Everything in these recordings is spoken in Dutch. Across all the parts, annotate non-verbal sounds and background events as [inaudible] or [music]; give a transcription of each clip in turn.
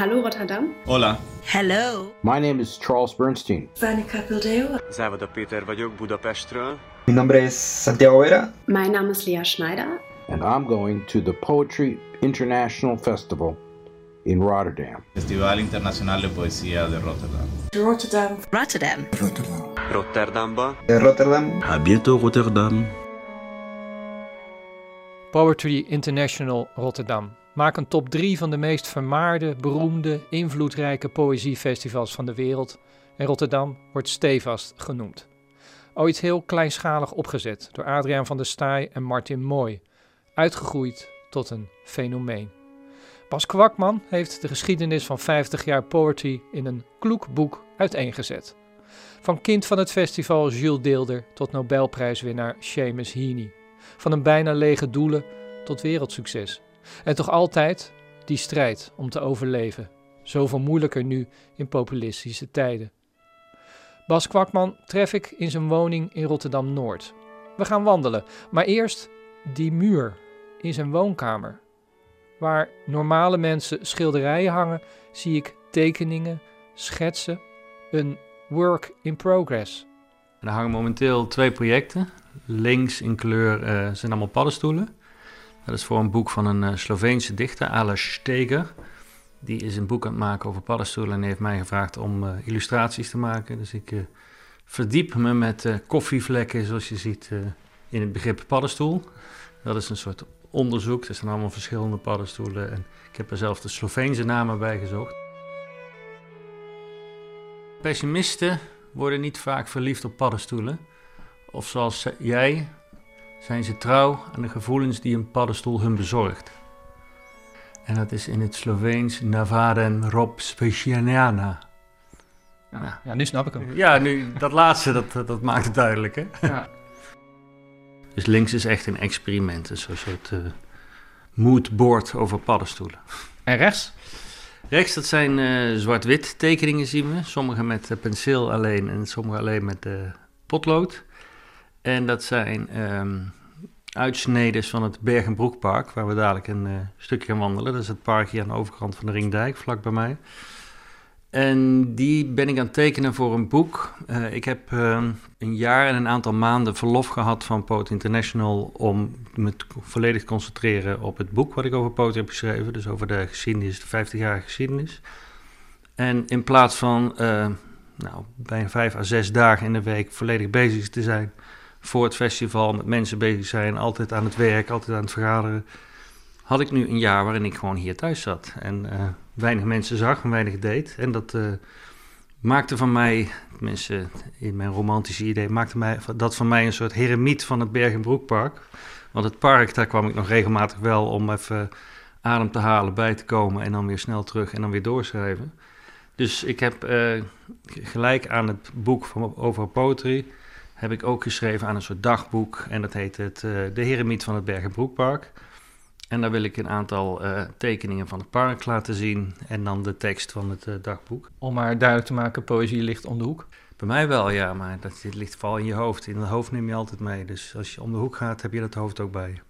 Hallo Rotterdam. Hola. Hello. My name is Charles Bernstein. Fanny Kapeldeo. Závada Péter vagyok Budapestről. Mi nombre es Santiago Vera. Mijn naam is Lea Schneider. And I'm going to the Poetry International Festival in Rotterdam. Festival Internacional de Poesía de Rotterdam. Rotterdam. Rotterdam. Rotterdamba. De Rotterdam. À bientôt Rotterdam. Poetry International Rotterdam. Maak een top 3 van de meest vermaarde, beroemde, invloedrijke poëziefestivals van de wereld. En Rotterdam wordt stevast genoemd. Ooit heel kleinschalig opgezet door Adriaan van der Staaij en Martin Mooi. Uitgegroeid tot een fenomeen. Bas Kwakman heeft de geschiedenis van 50 jaar poetry in een kloek boek uiteengezet. Van kind van het festival Jules Deelder tot Nobelprijswinnaar Seamus Heaney. Van een bijna lege doelen tot wereldsucces. En toch altijd die strijd om te overleven. Zoveel moeilijker nu in populistische tijden. Bas Kwakman tref ik in zijn woning in Rotterdam Noord. We gaan wandelen, maar eerst die muur in zijn woonkamer. Waar normale mensen schilderijen hangen, zie ik tekeningen, schetsen, een work in progress. Er hangen momenteel twee projecten. Links in kleur uh, zijn allemaal paddenstoelen. Dat is voor een boek van een uh, Sloveense dichter, Aleš Steger. Die is een boek aan het maken over paddenstoelen en heeft mij gevraagd om uh, illustraties te maken. Dus ik verdiep me met koffievlekken, zoals je ziet, in het begrip paddenstoel. Dat is een soort onderzoek. Er zijn allemaal verschillende paddenstoelen en ik heb er zelf de Sloveense namen bij gezocht. Pessimisten worden niet vaak verliefd op paddenstoelen. Of zoals jij, zijn ze trouw aan de gevoelens die een paddenstoel hun bezorgt. En dat is in het Sloveens Navaden rob specianiana. Ja, ja, nu snap ik hem. Ja, nu, dat laatste, dat, dat maakt het duidelijk, hè? Ja. Dus links is echt een experiment, een soort uh, moodboard over paddenstoelen. En rechts? Rechts, dat zijn uh, zwart-wit tekeningen, zien we. Sommige met uh, penseel alleen en sommige alleen met potlood. En dat zijn um, uitsneden van het Bergenbroekpark, waar we dadelijk een stukje gaan wandelen. Dat is het park hier aan de overkant van de Ringdijk, vlak bij mij. En die ben ik aan het tekenen voor een boek. Uh, ik heb uh, een jaar en een aantal maanden verlof gehad van Poet International om me volledig te concentreren op het boek wat ik over Poet heb geschreven. Dus over de geschiedenis, de 50-jarige geschiedenis. En in plaats van uh, nou, bijna vijf à zes dagen in de week volledig bezig te zijn voor het festival, met mensen bezig zijn, altijd aan het werk, altijd aan het vergaderen, had ik nu een jaar waarin ik gewoon hier thuis zat. En weinig mensen zag en weinig deed. En dat uh, maakte van mij, tenminste in mijn romantische idee, maakte mij, dat van mij een soort heremiet van het Bergenbroekpark. Want het park, daar kwam ik nog regelmatig wel om even adem te halen, bij te komen en dan weer snel terug en dan weer doorschrijven. Dus ik heb uh, gelijk aan het boek van, over poetry, heb ik ook geschreven aan een soort dagboek. En dat heet het uh, De Heremiet van het Bergenbroekpark. En daar wil ik een aantal uh, tekeningen van het park laten zien en dan de tekst van het uh, dagboek. Om maar duidelijk te maken, poëzie ligt om de hoek? Bij mij wel, ja, maar dat, ligt vooral in je hoofd. In het hoofd neem je altijd mee, dus als je om de hoek gaat, heb je dat hoofd ook bij je.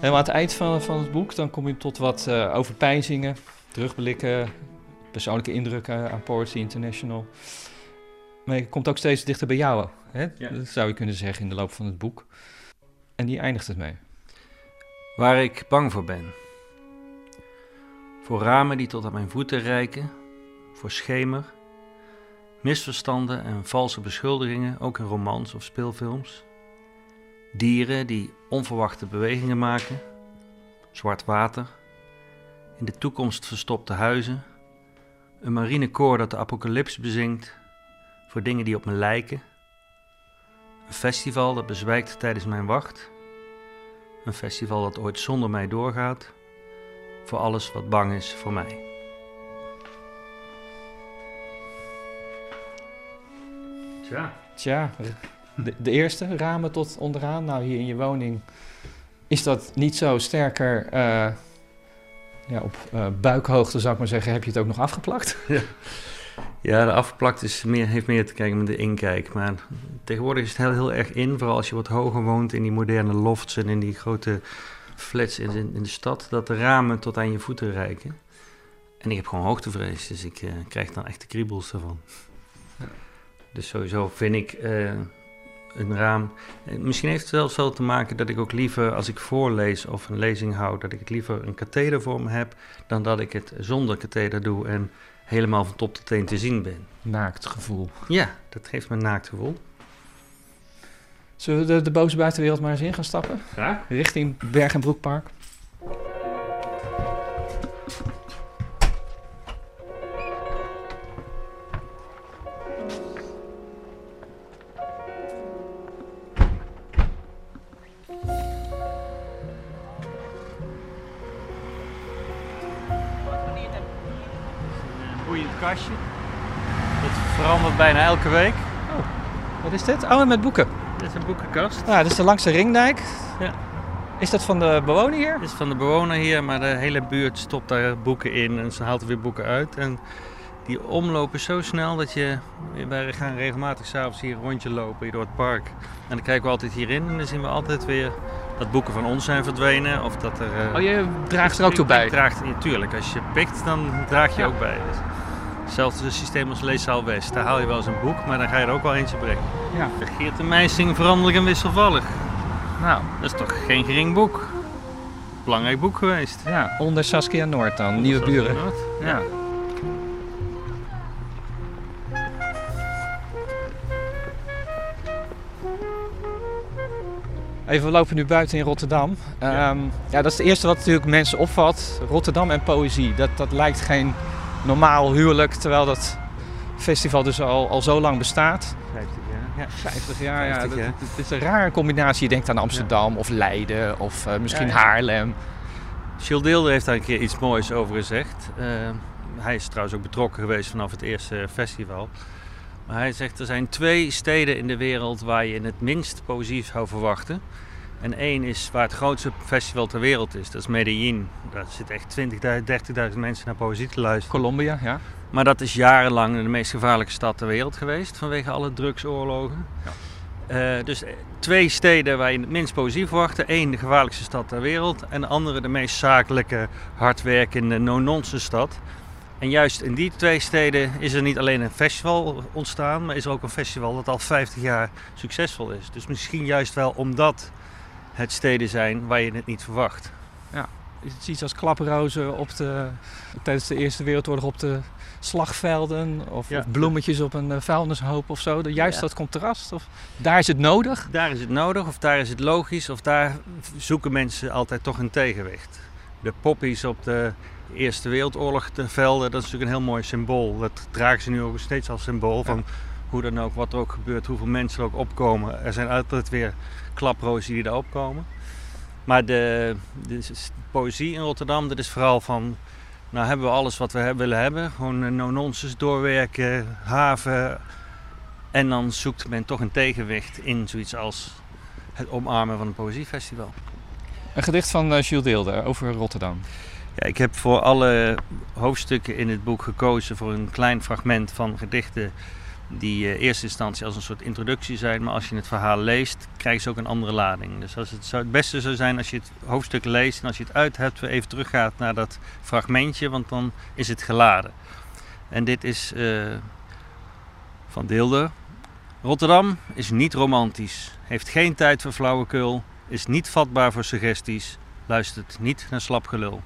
En aan het eind van, van het boek dan kom je tot wat uh, overpeinzingen, terugblikken, persoonlijke indrukken aan Poetry International. Maar je komt ook steeds dichter bij jou, hè? Ja. dat zou je kunnen zeggen in de loop van het boek. En die eindigt het mee. Waar ik bang voor ben. Voor ramen die tot aan mijn voeten reiken, voor schemer, misverstanden en valse beschuldigingen, ook in romans of speelfilms. Dieren die onverwachte bewegingen maken, zwart water, in de toekomst verstopte huizen, een marinekoor dat de apocalyps bezingt voor dingen die op me lijken. Een festival dat bezwijkt tijdens mijn wacht. Een festival dat ooit zonder mij doorgaat. Voor alles wat bang is voor mij. Tja. Tja, de, de eerste, ramen tot onderaan. Nou, hier in je woning is dat niet zo sterker. Uh, ja, op uh, buikhoogte zou ik maar zeggen, heb je het ook nog afgeplakt? [laughs] Ja. Ja, de afgeplakt is meer, heeft meer te kijken met de inkijk. Maar tegenwoordig is het heel, heel erg in, vooral als je wat hoger woont in die moderne lofts en in die grote flats in, in de stad, dat de ramen tot aan je voeten reiken. En ik heb gewoon hoogtevrees, dus ik eh, krijg dan echt de kriebels ervan. Dus sowieso vind ik eh, een raam. eh, Misschien heeft het zelfs wel te maken dat ik ook liever, als ik voorlees of een lezing hou, dat ik het liever een katheder voor me heb, dan dat ik het zonder katheder doe en helemaal van top tot teen te zien ben. Naakt gevoel. Ja, dat geeft me een naakt gevoel. Zullen we de, de boze buitenwereld maar eens in gaan stappen? Richting Berg- en Broekpark. Verandert bijna elke week. Wat is dit? Oh, met boeken. Dit is een boekenkast. Ja, dit is de langste ringdijk. Ja. Is dat van de bewoner hier? Dit is van de bewoner hier, maar de hele buurt stopt daar boeken in en ze haalt er weer boeken uit. En die omlopen zo snel dat je... Wij gaan regelmatig s'avonds hier een rondje lopen hier door het park. En dan kijken we altijd hierin en dan zien we altijd weer dat boeken van ons zijn verdwenen. Of dat er... eh, Oh, je draagt er ook toe bij. Draagt, natuurlijk, als je pikt, dan draag je Ja. ook bij. Dus hetzelfde systeem als Leeszaal West. Daar haal je wel eens een boek, maar dan ga je er ook wel eentje brengen. Ja. De Geert de Meijsing veranderlijk en wisselvallig. Nou, Dat is toch geen gering boek? Belangrijk boek geweest. ja, onder Saskia Noord dan, Nieuwe Buren. Ja. Even, we lopen nu buiten in Rotterdam. Ehm, ja. dat is het eerste wat natuurlijk mensen opvalt. Rotterdam en poëzie. Dat, dat lijkt geen normaal huwelijk, terwijl dat festival dus al, al zo lang bestaat. 50 jaar. Ja. 50 jaar, ja. 50 dat- jaar. Het is een rare combinatie. Je denkt aan Amsterdam of Leiden of eh, misschien Ja, ja. Haarlem. Gilles heeft daar een keer iets moois over gezegd. Eh, hij is trouwens ook betrokken geweest vanaf het eerste festival. Maar hij zegt er zijn twee steden in de wereld waar je in het minst poëzie zou verwachten. En één is waar het grootste festival ter wereld is. Dat is Medellin. Daar zitten echt 20.000, 30.000 mensen naar poëzie te luisteren. Colombia, ja. Maar dat is jarenlang de meest gevaarlijke stad ter wereld geweest vanwege alle drugsoorlogen. Eh, dus eh, twee steden waar je het minst poëzie verwachtte. Eén de gevaarlijkste stad ter wereld en de andere de meest zakelijke, hardwerkende, no-nonsense stad. En juist in die twee steden is er niet alleen een festival ontstaan, maar is er ook een festival dat al 50 jaar succesvol is. Dus misschien juist wel omdat het steden zijn waar je het niet verwacht. Is het iets als klaprozen op de, tijdens de Eerste Wereldoorlog op de slagvelden? Of, Ja. of bloemetjes op een eh, vuilnishoop of zo? Juist Ja. dat contrast? Of daar is het nodig? Daar is het nodig, of daar is het logisch, of daar zoeken mensen altijd toch een tegenwicht. De poppies op de Eerste Wereldoorlog de velden, dat is natuurlijk een heel mooi symbool. Dat dragen ze nu ook steeds als symbool van hoe dan ook, wat er ook gebeurt, hoeveel mensen er ook opkomen. Er zijn altijd weer klaprozen die daar opkomen. Maar de, poëzie in Rotterdam, dat is vooral van, nou hebben we alles wat we willen hebben. Gewoon eh, no-nonsense doorwerken, haven. En dan zoekt men toch een tegenwicht in zoiets als het omarmen van een poëziefestival. Een gedicht van Jules Deelder over Rotterdam. Ja, ik heb voor alle hoofdstukken in het boek gekozen voor een klein fragment van gedichten die in eerste instantie als een soort introductie zijn, maar als je het verhaal leest, krijgen ze ook een andere lading. Dus als het, zou het beste zou zijn als je het hoofdstuk leest en als je het uit hebt, weer even teruggaat naar dat fragmentje, want dan is het geladen. En dit is eh, van Deelder. Rotterdam is niet romantisch, heeft geen tijd voor flauwekul, is niet vatbaar voor suggesties, luistert niet naar slapgelul.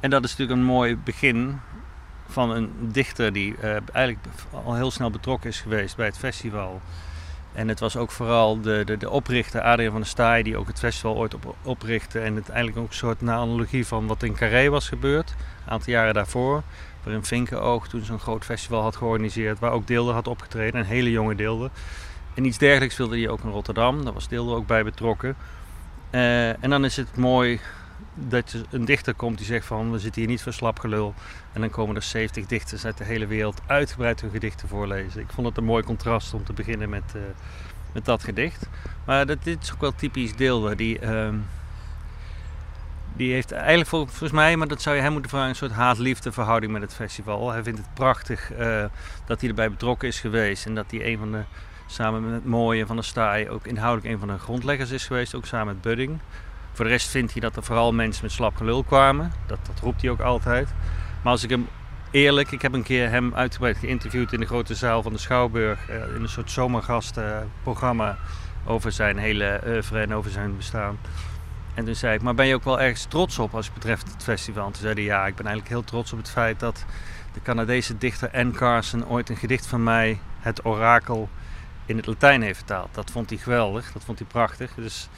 En dat is natuurlijk een mooi begin van een dichter die eh, eigenlijk al heel snel betrokken is geweest bij het festival. En het was ook vooral de, de, de oprichter, Adriaan van der Staaij, die ook het festival ooit op, oprichtte. En het eigenlijk ook een soort na analogie van wat in Carré was gebeurd, een aantal jaren daarvoor. Waarin Vinkenoog toen zo'n groot festival had georganiseerd, waar ook Deelder had opgetreden, een hele jonge Deelder. En iets dergelijks wilde hij ook in Rotterdam, daar was Deelder ook bij betrokken. Eh, en dan is het mooi dat een dichter komt die zegt van we zitten hier niet voor slapgelul. En dan komen er 70 dichters uit de hele wereld uitgebreid hun gedichten voorlezen. Ik vond het een mooi contrast om te beginnen met, eh, met dat gedicht. Maar dat, dit is ook wel typisch Deelder. Die, ehm, Die heeft eigenlijk vol- volgens mij, maar dat zou je hem moeten vragen, een soort haat-liefde verhouding met het festival. Hij vindt het prachtig eh, dat hij erbij betrokken is geweest. En dat hij een van de, samen met Mooie van de Staai, ook inhoudelijk een van de grondleggers is geweest. Ook samen met Budding. Voor de rest vindt hij dat er vooral mensen met slap gelul kwamen. Dat, dat roept hij ook altijd. Maar als ik hem eerlijk, ik heb een keer hem uitgebreid geïnterviewd in de grote zaal van de Schouwburg. eh, in een soort zomergastenprogramma over zijn hele oeuvre en over zijn bestaan. En toen zei ik, maar ben je ook wel ergens trots op als het betreft het festival? En toen zei hij, ja, ik ben eigenlijk heel trots op het feit dat de Canadese dichter Anne Carson ooit een gedicht van mij, Het Orakel, in het Latijn heeft vertaald. Dat vond hij geweldig, dat vond hij prachtig. Dus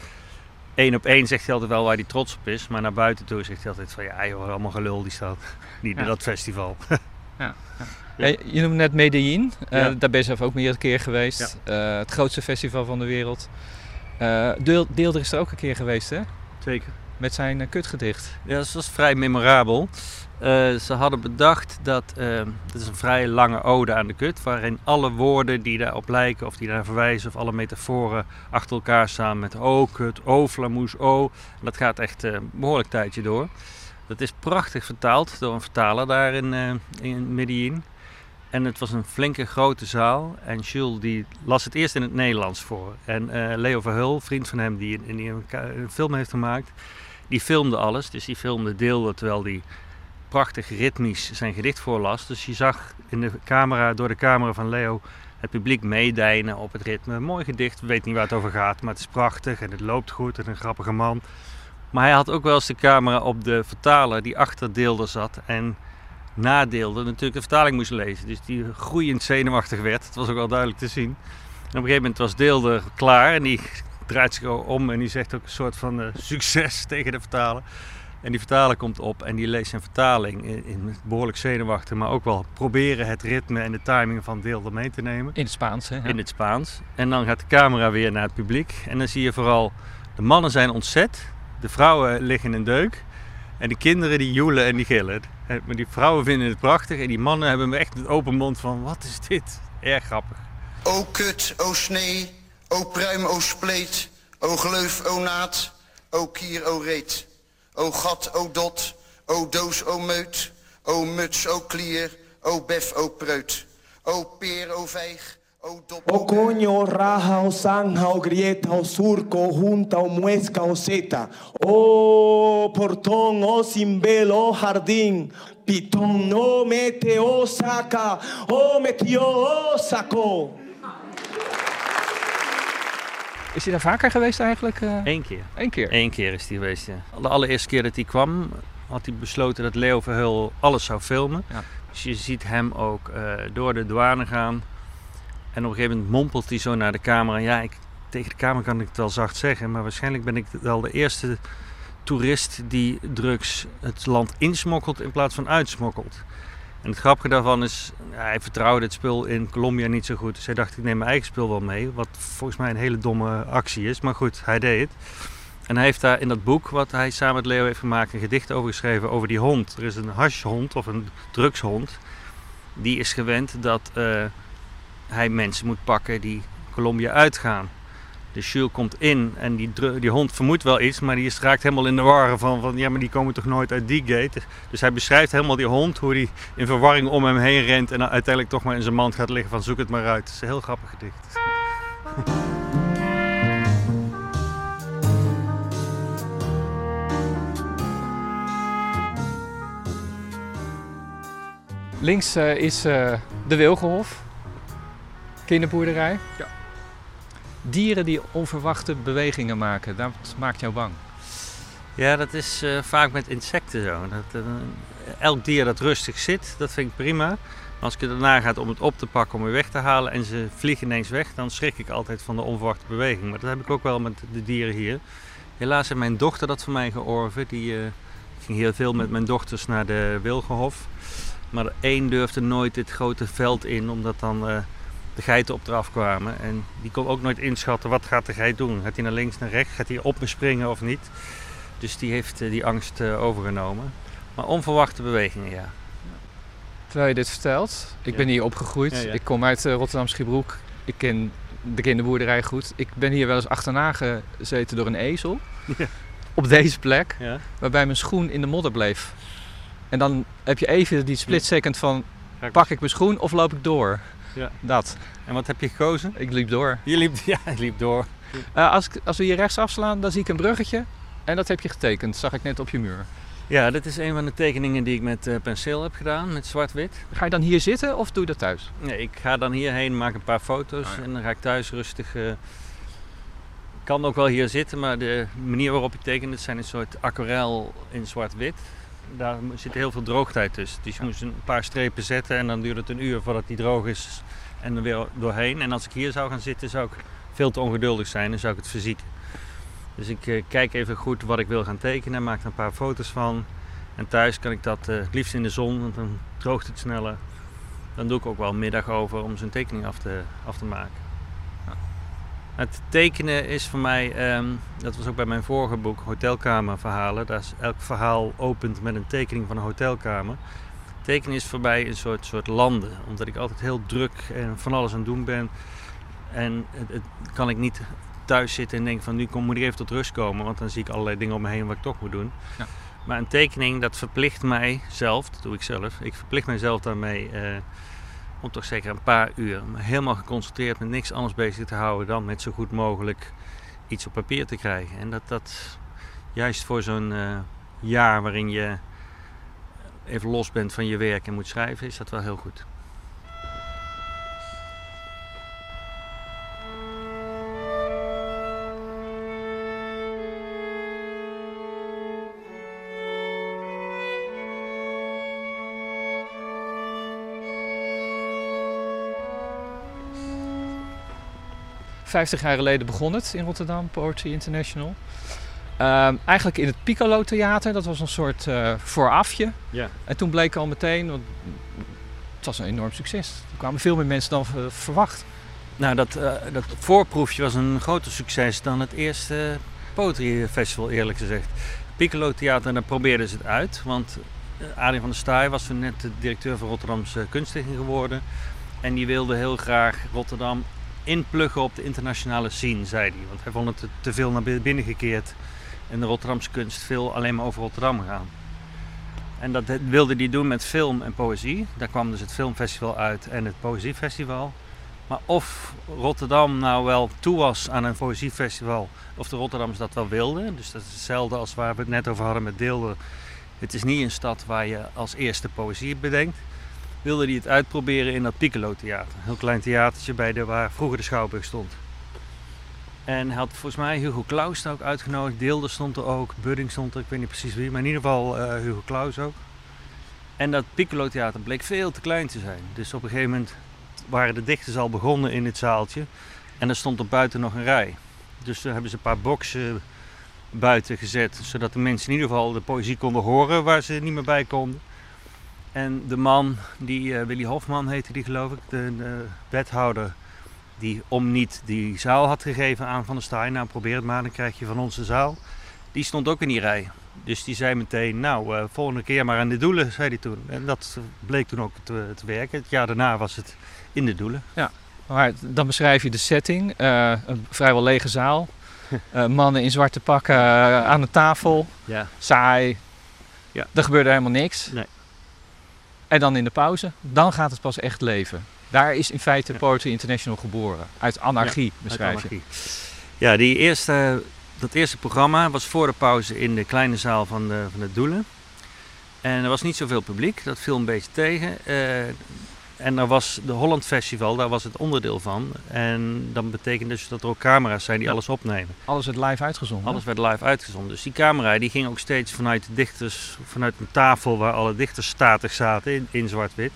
één op één zegt hij altijd wel waar hij trots op is. Maar naar buiten toe zegt hij altijd van, ja joh, allemaal gelul die staat [laughs] niet Ja. in dat festival. [laughs] Hey, je noemde net Medellin. Eh, Ja. Daar ben je zelf ook meerdere keer geweest. Eh, het grootste festival van de wereld. Eh Deel, Deelder is er ook een keer geweest, hè? Zeker. Met zijn eh, kutgedicht. Ja, dat was vrij memorabel. Eh, ze hadden bedacht dat, uh, dat is een vrij lange ode aan de kut, waarin alle woorden die daarop lijken of die daar verwijzen, of alle metaforen achter elkaar staan met oh kut, oh flamoes, oh. En dat gaat echt eh, een behoorlijk tijdje door. Dat is prachtig vertaald door een vertaler daar in, eh in Medellin. En het was een flinke grote zaal. En Jules die las het eerst in het Nederlands voor. En eh, Leo Verhul, vriend van hem die, die een film heeft gemaakt, die filmde alles. Dus die filmde deelde terwijl die prachtig ritmisch zijn gedicht voorlas. Dus je zag in de camera, door de camera van Leo het publiek meedijnen op het ritme. Mooi gedicht, we weten niet waar het over gaat, maar het is prachtig en het loopt goed en een grappige man. Maar hij had ook wel eens de camera op de vertaler die achter Deelder zat en nadeelde natuurlijk de vertaling moest lezen. Dus die groeiend zenuwachtig werd, dat was ook wel duidelijk te zien. En op een gegeven moment was Deelder klaar en die draait zich om en die zegt ook een soort van eh, succes [laughs] tegen de vertaler. En die vertaler komt op en die leest zijn vertaling in, in behoorlijk zenuwachtig, maar ook wel proberen het ritme en de timing van Deelder mee te nemen. In het Spaans, hè? Ja. In het Spaans. En dan gaat de camera weer naar het publiek. En dan zie je vooral, de mannen zijn ontzet, de vrouwen liggen in een deuk. En de kinderen die joelen en die gillen. Maar die vrouwen vinden het prachtig en die mannen hebben echt een open mond van, wat is dit? Erg grappig. O kut, o snee, o pruim, o spleet, o gleuf, o naad, o kier, o reet. O gat, o dot, o doos, o meut, o muts, o klier, o bef, o preut. O peer, o vijg, o dop, O coño, raja, o zanja, o grieta, o surco, o junta, o muesca, o zeta. O portón, o cimbel, o jardín. Pitón, no mete, o saca, o metió, o sacó. Is hij daar vaker geweest eigenlijk? eh? Eén keer. Eén keer. Eén keer is hij geweest, ja. De allereerste keer dat hij kwam, had hij besloten dat Leo Verheul alles zou filmen. Ja. Dus je ziet hem ook eh, door de douane gaan. En op een gegeven moment mompelt hij zo naar de camera. Ja, ik, tegen de camera kan ik het wel zacht zeggen, maar waarschijnlijk ben ik wel de eerste toerist die drugs het land insmokkelt in plaats van uitsmokkelt. En het grappige daarvan is, hij vertrouwde het spul in Colombia niet zo goed. Dus hij dacht, ik neem mijn eigen spul wel mee. Wat volgens mij een hele domme actie is. Maar goed, hij deed het. En hij heeft daar in dat boek, wat hij samen met Leo heeft gemaakt, een gedicht over geschreven over die hond. Er is een hashhond of een drugshond. Die is gewend dat eh, hij mensen moet pakken die Colombia uitgaan. Dus Jules komt in en die, die hond vermoedt wel iets, maar die is, raakt helemaal in de war van, van ja, maar die komen toch nooit uit die gate. Dus hij beschrijft helemaal die hond, hoe die in verwarring om hem heen rent en uiteindelijk toch maar in zijn mand gaat liggen van zoek het maar uit. Het is een heel grappig gedicht. Links eh, is eh, de Wilgenhof. Kinderboerderij. Ja. Dieren die onverwachte bewegingen maken, dat maakt jou bang. Ja, dat is eh, vaak met insecten zo. Dat, eh, elk dier dat rustig zit, dat vind ik prima. Maar als ik er daarna gaat om het op te pakken, om weer weg te halen en ze vliegen ineens weg, dan schrik ik altijd van de onverwachte beweging. Maar dat heb ik ook wel met de dieren hier. Helaas heeft mijn dochter dat van mij georven. Die eh, ging heel veel met mijn dochters naar de Wilgenhof. Maar één durfde nooit dit grote veld in, omdat dan de geiten op eraf kwamen. En die kon ook nooit inschatten, wat gaat de geit doen? Gaat hij naar links, naar rechts? Gaat hij op me springen of niet? Dus die heeft eh, die angst eh, overgenomen. Maar onverwachte bewegingen, ja. Terwijl je dit vertelt, ik Ja. ben hier opgegroeid. Ja, ja. Ik kom uit eh, Rotterdam Schiebroek. Ik ken de kinderboerderij goed. Ik ben hier wel eens achterna gezeten door een ezel. Op deze plek, waarbij mijn schoen in de modder bleef. En dan heb je even die split second van, pak ik mijn schoen of loop ik door? Ja. Dat. En wat heb je gekozen? Ik liep door. Je liep, [laughs] ja, je liep door. Eh, als, ik- als we hier rechts afslaan, dan zie ik een bruggetje. En dat heb je getekend, zag ik net op je muur. Ja, dit is een van de tekeningen die ik met eh, penseel heb gedaan, met zwart-wit. Ga je dan hier zitten of doe je dat thuis? Nee, ik ga dan hierheen, maak een paar foto's Ah, ja. en dan ga ik thuis rustig. ik kan ook wel hier zitten, maar de manier waarop ik teken, het zijn een soort aquarel in zwart-wit. Daar zit heel veel droogtijd tussen. Dus je moest een paar strepen zetten en dan duurt het een uur voordat die droog is en er weer doorheen. En als ik hier zou gaan zitten, zou ik veel te ongeduldig zijn en zou ik het verzieken. Dus ik eh, kijk even goed wat ik wil gaan tekenen, maak er een paar foto's van. En thuis kan ik dat eh, het liefst in de zon, want dan droogt het sneller. Dan doe ik ook wel een middag over om zo'n tekening af te, af te maken. Het tekenen is voor mij, ehm, dat was ook bij mijn vorige boek, Hotelkamerverhalen. Daar is elk verhaal opent met een tekening van een hotelkamer. Tekenen is voor mij een soort, soort landen, omdat ik altijd heel druk en van alles aan het doen ben. En het, het kan ik niet thuis zitten en denken van nu kom, moet ik even tot rust komen, want dan zie ik allerlei dingen om me heen wat ik toch moet doen. Ja. Maar een tekening, dat verplicht mij zelf, dat doe ik zelf, ik verplicht mijzelf daarmee eh, om toch zeker een paar uur helemaal geconcentreerd met niks anders bezig te houden dan met zo goed mogelijk iets op papier te krijgen. En dat dat juist voor zo'n eh, jaar waarin je even los bent van je werk en moet schrijven, is dat wel heel goed. Vijftig jaar geleden begon het in Rotterdam, Poetry International. Ehm, eigenlijk in het Piccolo Theater, dat was een soort eh, voorafje. Ja. En toen bleek al meteen, want het was een enorm succes. Er kwamen veel meer mensen dan verwacht. Nou, dat, eh, dat voorproefje was een groter succes dan het eerste Poetry Festival, eerlijk gezegd. Piccolo Theater, daar probeerden ze het uit. Want eh, Adrien van der Staaij was toen net de directeur van Rotterdamse Kunststichting geworden. En die wilde heel graag Rotterdam inpluggen op de internationale scene, zei hij. Want hij vond het te- veel naar binnen gekeerd. En de Rotterdamse kunst veel alleen maar over Rotterdam gaan. En dat wilde hij doen met film en poëzie. Daar kwam dus het filmfestival uit en het poëziefestival. Maar of Rotterdam nou wel toe was aan een poëziefestival, of de Rotterdammers dat wel wilden. Dus dat is hetzelfde als waar we het net over hadden met Deelde. Het is niet een stad waar je als eerste poëzie bedenkt. Wilde hij het uitproberen in dat Piccolo Theater. Een heel klein theatertje bij de, waar vroeger de Schouwburg stond. En hij had volgens mij Hugo Claus ook uitgenodigd. Deelde stond er ook, Budding stond er, ik weet niet precies wie. Maar in ieder geval eh, Hugo Claus ook. En dat Piccolo Theater bleek veel te klein te zijn. Dus op een gegeven moment waren de dichters al begonnen in het zaaltje. En er stond er buiten nog een rij. Dus toen hebben ze een paar boksen buiten gezet. Zodat de mensen in ieder geval de poëzie konden horen waar ze niet meer bij konden. En de man, die eh, Willy Hofman heette die geloof ik, de, de wethouder. Die om niet die zaal had gegeven aan Van der Staaij. Nou probeer het maar, dan krijg je van onze zaal. Die stond ook in die rij. Dus die zei meteen, nou eh, volgende keer maar aan de doelen, zei hij toen. En dat bleek toen ook te, te werken. Het jaar daarna was het in de doelen. Maar dan beschrijf je de setting. eh, een vrijwel lege zaal. [laughs] Mannen in zwarte pakken aan de tafel. Ja. Saai. Ja. Er gebeurde helemaal niks. Nee. En dan in de pauze, dan gaat het pas echt leven. Daar is in feite Ja. Poetry International geboren. Uit anarchie, beschrijf. Uit anarchie. Ja, die eerste, dat eerste programma was voor de pauze in de kleine zaal van de, van de Doelen. En er was niet zoveel publiek, dat viel een beetje tegen. Eh, en er was de Holland Festival, daar was het onderdeel van. En dat betekent dus dat er ook camera's zijn die Ja. alles opnemen. Alles werd live uitgezonden. Alles werd live uitgezonden. Dus die camera die ging ook steeds vanuit de dichters, vanuit een tafel waar alle dichters statig zaten in, in zwart-wit,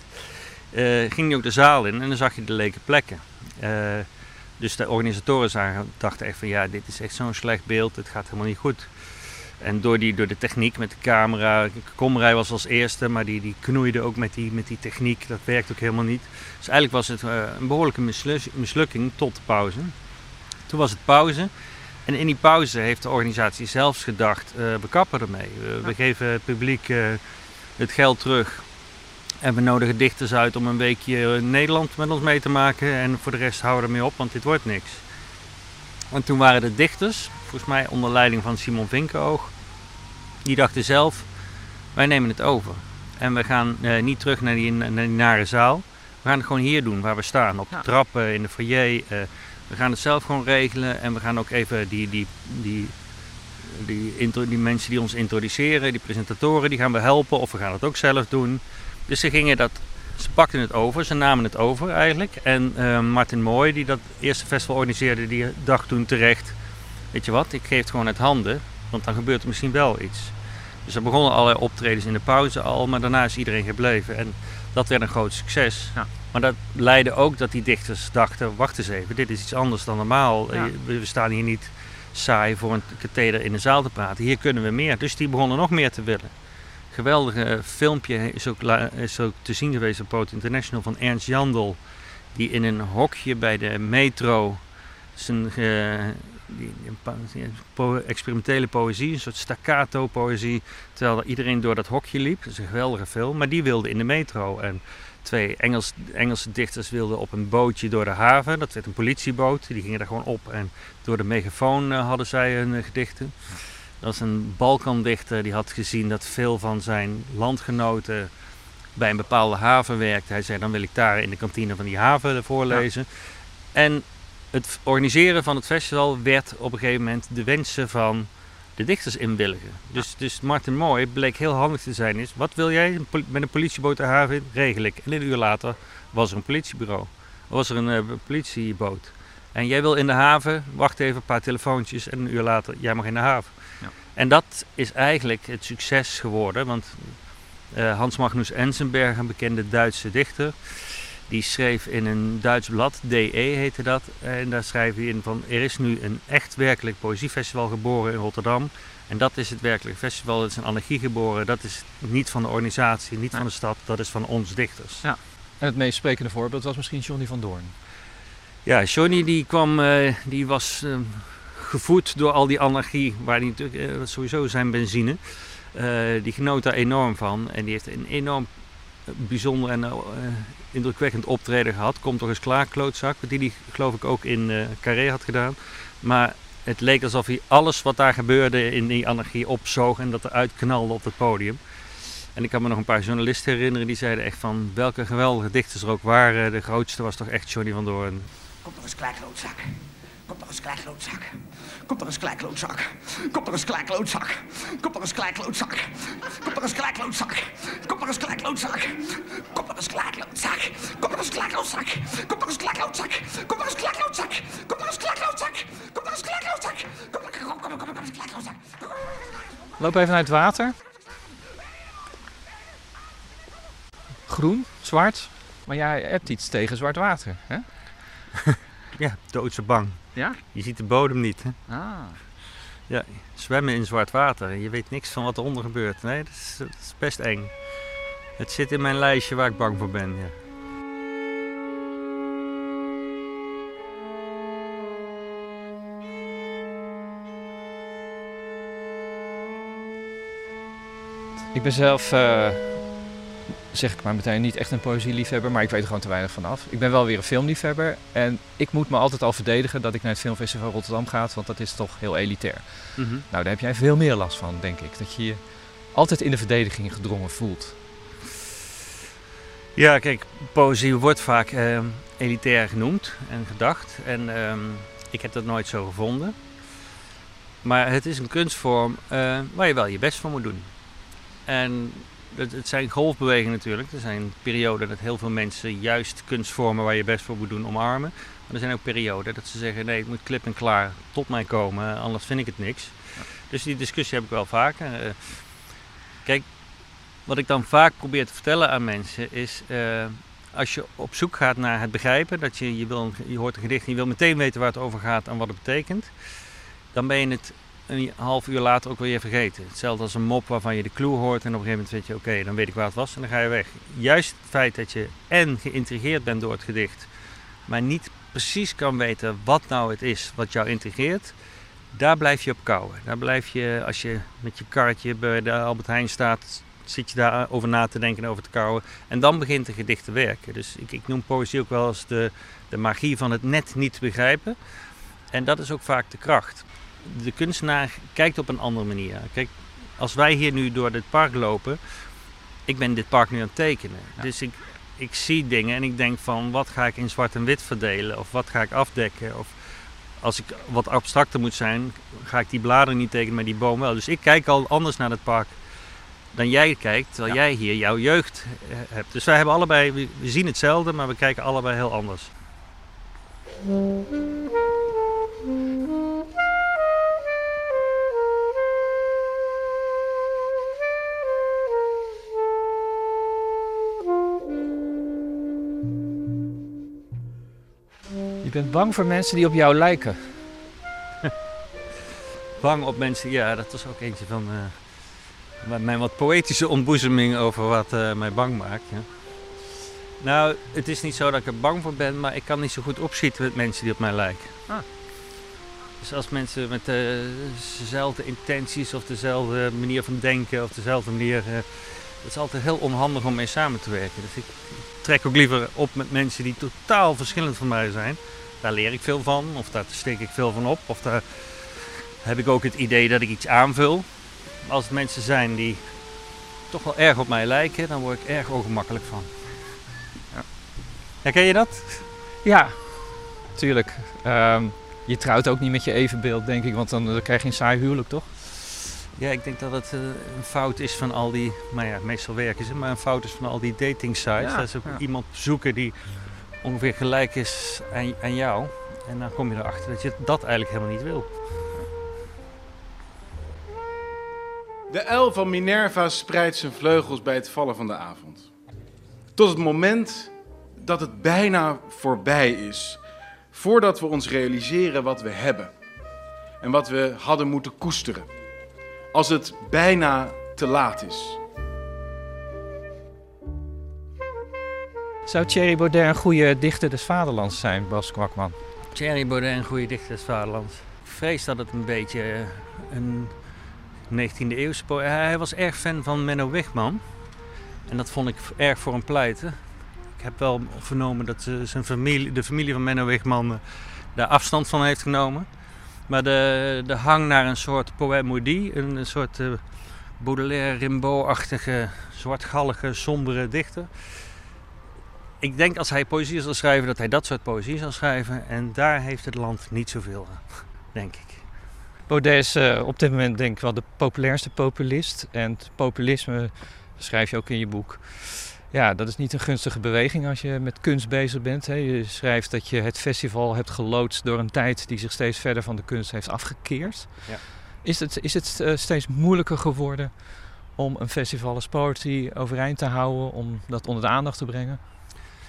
eh, ging die ook de zaal in en dan zag je de leke plekken. Eh, dus de organisatoren zagen, dachten echt van ja, dit is echt zo'n slecht beeld, het gaat helemaal niet goed. En door, die, door de techniek met de camera, Komrij was als eerste, maar die, die knoeide ook met die, met die techniek, dat werkt ook helemaal niet. Dus eigenlijk was het eh, een behoorlijke mislu- mislukking tot de pauze. Toen was het pauze. En in die pauze heeft de organisatie zelfs gedacht, eh, we kappen ermee. We, we geven het publiek eh, het geld terug. En we nodigen dichters uit om een weekje Nederland met ons mee te maken. En voor de rest houden we ermee op, want dit wordt niks. En toen waren de dichters, volgens mij onder leiding van Simon Vinkenoog, die dachten zelf, wij nemen het over. En we gaan eh, niet terug naar die, naar die nare zaal. We gaan het gewoon hier doen, waar we staan. Op de trappen, in de foyer. eh, we gaan het zelf gewoon regelen. En we gaan ook even die, die, die, die, intro- die mensen die ons introduceren, die presentatoren, die gaan we helpen. Of we gaan het ook zelf doen. Dus ze gingen dat... Ze pakten het over, ze namen het over eigenlijk. En eh, Martin Mooi, die dat eerste festival organiseerde, die dacht toen terecht... Weet je wat, ik geef het gewoon uit handen, want dan gebeurt er misschien wel iets. Dus er begonnen allerlei optredens in de pauze al, maar daarna is iedereen gebleven. En dat werd een groot succes. Maar dat leidde ook dat die dichters dachten, wacht eens even, dit is iets anders dan normaal. Ja. Eh, We we staan hier niet saai voor een katheder in de zaal te praten. Hier kunnen we meer. Dus die begonnen nog meer te willen. Geweldige filmpje is ook, is ook te zien geweest op Poot International van Ernst Jandel. Die in een hokje bij de metro zijn po- experimentele poëzie, een soort staccato poëzie, terwijl iedereen door dat hokje liep. Dat is een geweldige film, maar die wilde in de metro. En twee Engels, Engelse dichters wilden op een bootje door de haven. Dat werd een politieboot, die gingen daar gewoon op en door de megafoon eh, hadden zij hun eh, gedichten. Dat was een Balkandichter die had gezien dat veel van zijn landgenoten bij een bepaalde haven werkten. Hij zei, dan wil ik daar in de kantine van die haven voorlezen. En het organiseren van het festival werd op een gegeven moment de wensen van de dichters inwilligen. Dus, dus Martin Mooi bleek heel handig te zijn. Is, wat wil jij met een politieboot de haven in? Regel ik. En een uur later was er een politiebureau. Was er een eh, politieboot. En jij wil in de haven, wacht even, een paar telefoontjes en een uur later, jij mag in de haven. En dat is eigenlijk het succes geworden, want eh, Hans Magnus Enzenberg, een bekende Duitse dichter, die schreef in een Duits blad, DE heette dat, en daar schrijf hij in van er is nu een echt werkelijk poëziefestival geboren in Rotterdam. En dat is het werkelijke festival, dat is een anarchie geboren, dat is niet van de organisatie, niet van de stad, dat is van ons dichters. Ja. En het meest sprekende voorbeeld was misschien Johnny van Doorn. Ja, Johnny die kwam, eh, die was eh, gevoed door al die anarchie, waar die eh, sowieso zijn benzine. Eh, die genoot daar enorm van en die heeft een enorm bijzonder en eh, indrukwekkend optreden gehad. Komt toch eens klaar, klootzak, die die geloof ik ook in eh Carré had gedaan. Maar het leek alsof hij alles wat daar gebeurde in die anarchie opzoog en dat eruit knalde op het podium. En ik kan me nog een paar journalisten herinneren die zeiden echt van welke geweldige dichters er ook waren. De grootste was toch echt Johnny van Doorn. Kom toch eens klaar, klootzak. Kom toch eens klaar, klootzak. Kom toch eens klaar, klootzak. Kom toch eens klaar, klootzak. Kom toch eens klaar, klootzak. Kom toch eens klaar, klootzak. Kom toch eens klaar, klootzak. Kom toch eens klaar, klootzak. Kom toch eens klaar, klootzak. Kom toch eens klaar, klootzak. Kom toch eens klaar, klootzak. Kom toch eens klaar, klootzak. Kom toch eens klaar, klootzak. Kom toch kom kom kom kom eens. Loop even naar het water. Groen, zwart. Maar jij hebt iets tegen zwart water, hè? Ja, doodse bang. Ja? Je ziet de bodem niet. Hè? Ah. Ja, zwemmen in zwart water en je weet niks van wat eronder gebeurt. Nee, dat is, dat is best eng. Het zit in mijn lijstje waar ik bang voor ben. Ja. Ik ben zelf, eh, zeg ik maar meteen, niet echt een poëzieliefhebber, maar ik weet er gewoon te weinig van af. Ik ben wel weer een filmliefhebber en ik moet me altijd al verdedigen dat ik naar het filmfestival Rotterdam ga, want dat is toch heel elitair. Mhm. Nou, daar heb jij veel meer last van, denk ik. Dat je je altijd in de verdediging gedrongen voelt. Ja, kijk, poëzie wordt vaak eh, elitair genoemd en gedacht. En ehm, ik heb dat nooit zo gevonden. Maar het is een kunstvorm eh, waar je wel je best voor moet doen. En het, het zijn golfbewegingen natuurlijk. Er zijn perioden dat heel veel mensen juist kunstvormen waar je best voor moet doen omarmen. Maar er zijn ook perioden dat ze zeggen: nee, het moet klip en klaar tot mij komen, anders vind ik het niks. Dus die discussie heb ik wel vaker. Eh, kijk, wat ik dan vaak probeer te vertellen aan mensen is, eh, als je op zoek gaat naar het begrijpen, dat je, je, wil, je hoort een gedicht en je wil meteen weten waar het over gaat en wat het betekent, dan ben je het een half uur later ook weer vergeten. Hetzelfde als een mop waarvan je de clue hoort en op een gegeven moment weet je, oké, dan weet ik waar het was en dan ga je weg. Juist het feit dat je en geïntrigeerd bent door het gedicht, maar niet precies kan weten wat nou het is wat jou intrigeert, daar blijf je op kouwen. Daar blijf je, als je met je karretje bij de Albert Heijn staat, zit je daar over na te denken en over te kouwen. En dan begint een gedicht te werken. Dus ik, ik noem poëzie ook wel als de, de magie van het net niet begrijpen. En dat is ook vaak de kracht. De kunstenaar kijkt op een andere manier. Kijk, als wij hier nu door dit park lopen, ik ben dit park nu aan het tekenen. Dus ik, ik zie dingen en ik denk van wat ga ik in zwart en wit verdelen of wat ga ik afdekken. Of als ik wat abstracter moet zijn, ga ik die bladeren niet tekenen, maar die boom wel. Dus ik kijk al anders naar het park dan jij kijkt, terwijl jij hier jouw jeugd eh, hebt. Dus wij hebben allebei, we we zien hetzelfde, maar we kijken allebei heel anders. Bent bang voor mensen die op jou lijken. [laughs] Bang op mensen, ja, dat was ook eentje van eh, mijn- mijn wat poëtische ontboezeming over wat eh, mij bang maakt. Ja. Nou, het is niet zo dat ik er bang voor ben, maar ik kan niet zo goed opschieten met mensen die op mij lijken. Ah. Dus als mensen met eh, dezelfde intenties of dezelfde manier van denken of dezelfde manier. eh, het is altijd heel onhandig om mee samen te werken. Dus ik trek ook liever op met mensen die totaal verschillend van mij zijn. Daar leer ik veel van, of daar steek ik veel van op, of daar heb ik ook het idee dat ik iets aanvul. Als het mensen zijn die toch wel erg op mij lijken, dan word ik erg ongemakkelijk van. Ja. Herken je dat? Ja, tuurlijk. Ehm, je trouwt ook niet met je evenbeeld, denk ik, want dan, dan krijg je een saai huwelijk, toch? Ja, ik denk dat het eh, een fout is van al die, maar ja, meestal werken ze, maar een fout is van al die dating sites. Ja, dat ze ja. iemand zoeken die ongeveer gelijk is aan, aan jou. En dan kom je erachter dat je dat eigenlijk helemaal niet wil. De uil van Minerva spreidt zijn vleugels bij het vallen van de avond. Tot het moment dat het bijna voorbij is, voordat we ons realiseren wat we hebben en wat we hadden moeten koesteren. Als het bijna te laat is. Zou Thierry Baudet een goede dichter des vaderlands zijn, Bas Kwakman? Thierry Baudet, een goede dichter des vaderlands. Ik vrees dat het een beetje eh, een 19e eeuwse poëet... Hij was erg fan van Menno Wigman. En dat vond ik erg voor hem pleiten. Ik heb wel vernomen dat ze- zijn familie, de familie van Menno Wigman eh, daar afstand van heeft genomen. Maar de, de hang naar een soort poëet maudit, een, soort eh, Baudelaire, Rimbaud-achtige, zwartgallige, sombere dichter. Ik denk als hij poëzie zal schrijven, dat hij dat soort poëzie zal schrijven. En daar heeft het land niet zoveel aan, denk ik. Baudet is eh, op dit moment denk ik wel de populairste populist. En het populisme, schrijf je ook in je boek. Ja, dat is niet een gunstige beweging als je met kunst bezig bent. Hè. Je schrijft dat je het festival hebt geloodst door een tijd die zich steeds verder van de kunst heeft afgekeerd. Ja. Is het, is het eh, steeds moeilijker geworden om een festival als Poetry overeind te houden, om dat onder de aandacht te brengen?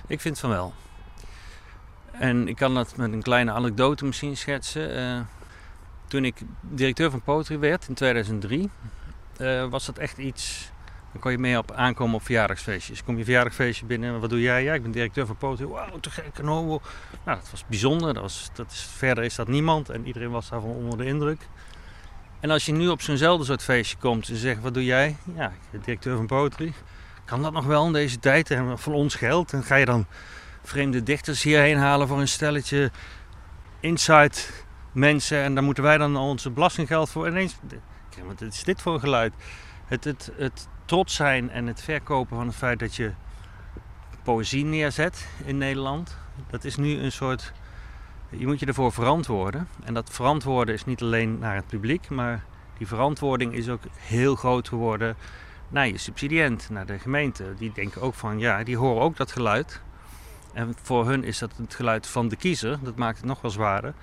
Ik vind van wel. En ik kan dat met een kleine anekdote misschien schetsen. Eh, toen ik directeur van Poetry werd in 2003, eh, was dat echt iets. Dan kon je mee op aankomen op verjaardagsfeestjes. Kom je verjaardagsfeestje binnen, wat doe jij? Ja, ik ben directeur van Poetry. Wauw, te gek, een homo. Nou, dat was bijzonder. Dat was, dat is, verder is dat niemand en iedereen was daarvan onder de indruk. En als je nu op zo'nzelfde soort feestje komt en zegt, wat doe jij? Ja, ik ben directeur van Poetry. Kan dat nog wel in deze tijd? En van ons geld. En ga je dan vreemde dichters hierheen halen voor een stelletje inside mensen. En daar moeten wij dan onze belastinggeld voor. En ineens, wat is dit voor geluid? Het, het, het trots zijn en het verkopen van het feit dat je poëzie neerzet in Nederland. Dat is nu een soort. Je moet je ervoor verantwoorden. En dat verantwoorden is niet alleen naar het publiek, maar die verantwoording is ook heel groot geworden naar je subsidiënt, naar de gemeente. Die denken ook van ja, die horen ook dat geluid. En voor hun is dat het geluid van de kiezer. Dat maakt het nog wel zwaarder.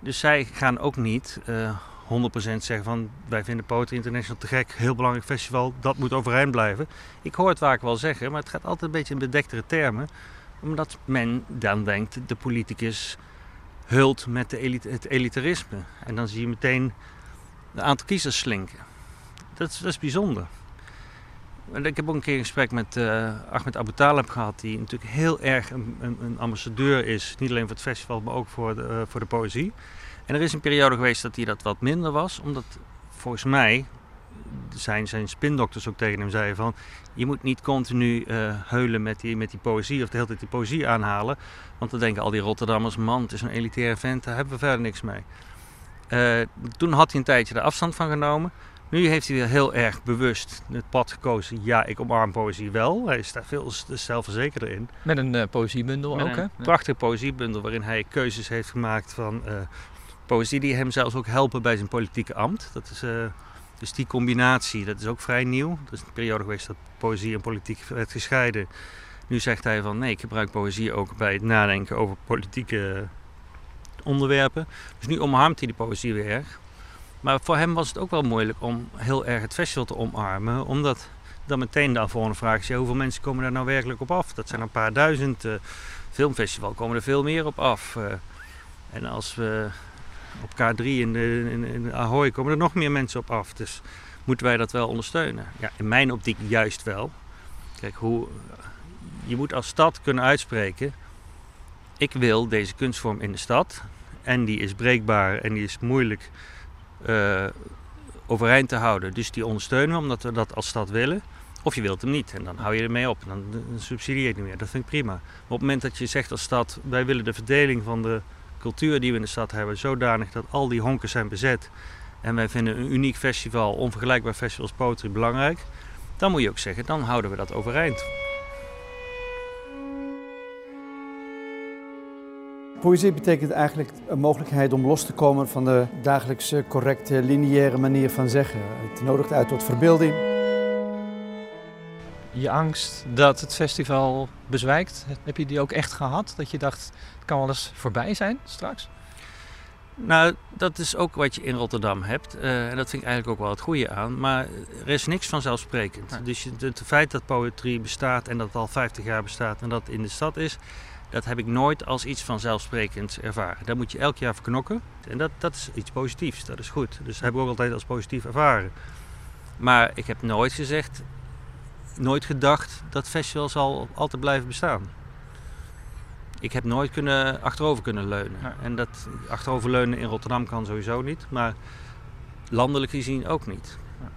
Dus zij gaan ook niet eh 100% zeggen van wij vinden Poetry International te gek, heel belangrijk festival, dat moet overeind blijven. Ik hoor het vaak wel zeggen, maar het gaat altijd een beetje in bedektere termen. Omdat men dan denkt, de politicus hult met het elitarisme. En dan zie je meteen een aantal kiezers slinken. Dat dat is bijzonder. Ik heb ook een keer een gesprek met eh, Ahmed Abu Talib gehad, die natuurlijk heel erg een, een, een ambassadeur is. Niet alleen voor het festival, maar ook voor de, eh, voor de poëzie. En er is een periode geweest dat hij dat wat minder was, omdat volgens mij zijn, zijn spindokters ook tegen hem zeiden van... je moet niet continu uh, heulen met die, met die poëzie of de hele tijd die poëzie aanhalen. Want dan denken al die Rotterdammers, man, het is een elitaire vent, daar hebben we verder niks mee. Uh, toen had hij een tijdje de afstand van genomen. Nu heeft hij weer heel erg bewust het pad gekozen. Ja, ik omarm poëzie wel. Hij is daar veel zelfverzekerder in. Met een uh, poëziebundel Met ook, een hè? prachtige poëziebundel waarin hij keuzes heeft gemaakt van uh, poëzie die hem zelfs ook helpen bij zijn politieke ambt. Dat is, uh, dus die combinatie, dat is ook vrij nieuw. Dat is een periode geweest dat poëzie en politiek werd gescheiden. Nu zegt hij van nee, ik gebruik poëzie ook bij het nadenken over politieke onderwerpen. Dus nu omarmt hij die poëzie weer erg. Maar voor hem was het ook wel moeilijk om heel erg het festival te omarmen. Omdat dan meteen de volgende vraag is: ja, hoeveel mensen komen daar nou werkelijk op af? Dat zijn een paar duizend. Uh, filmfestival komen er veel meer op af. Uh, en als we op K3 in, de, in, in Ahoy komen er nog meer mensen op af. Dus moeten wij dat wel ondersteunen? Ja, in mijn optiek juist wel. Kijk, hoe, je moet als stad kunnen uitspreken: ik wil deze kunstvorm in de stad. En die is breekbaar en die is moeilijk uh, overeind te houden. Dus die ondersteunen we omdat we dat als stad willen. Of je wilt hem niet en dan hou je ermee op. Dan, dan subsidieer je het niet meer. Dat vind ik prima. Op het moment dat je zegt als stad... wij willen de verdeling van de cultuur die we in de stad hebben... zodanig dat al die honken zijn bezet... en wij vinden een uniek festival, onvergelijkbaar festival als Poetry belangrijk... dan moet je ook zeggen, dan houden we dat overeind. Poëzie betekent eigenlijk een mogelijkheid om los te komen van de dagelijkse correcte lineaire manier van zeggen. Het nodigt uit tot verbeelding. Je angst dat het festival bezwijkt, heb je die ook echt gehad? Dat je dacht, het kan wel eens voorbij zijn straks? Nou, dat is ook wat je in Rotterdam hebt. Uh, en dat vind ik eigenlijk ook wel het goede aan. Maar er is niks vanzelfsprekend. Dus het, het feit dat poëtrie bestaat en dat het al 50 jaar bestaat en dat het in de stad is, dat heb ik nooit als iets vanzelfsprekends ervaren. Daar moet je elk jaar voor knokken. En dat, dat is iets positiefs, dat is goed. Dus dat heb ik ook altijd als positief ervaren. Maar ik heb nooit gezegd, nooit gedacht dat festival zal altijd blijven bestaan. Ik heb nooit kunnen, achterover kunnen leunen. Ja. En dat achteroverleunen in Rotterdam kan sowieso niet, maar landelijk gezien ook niet. Ja.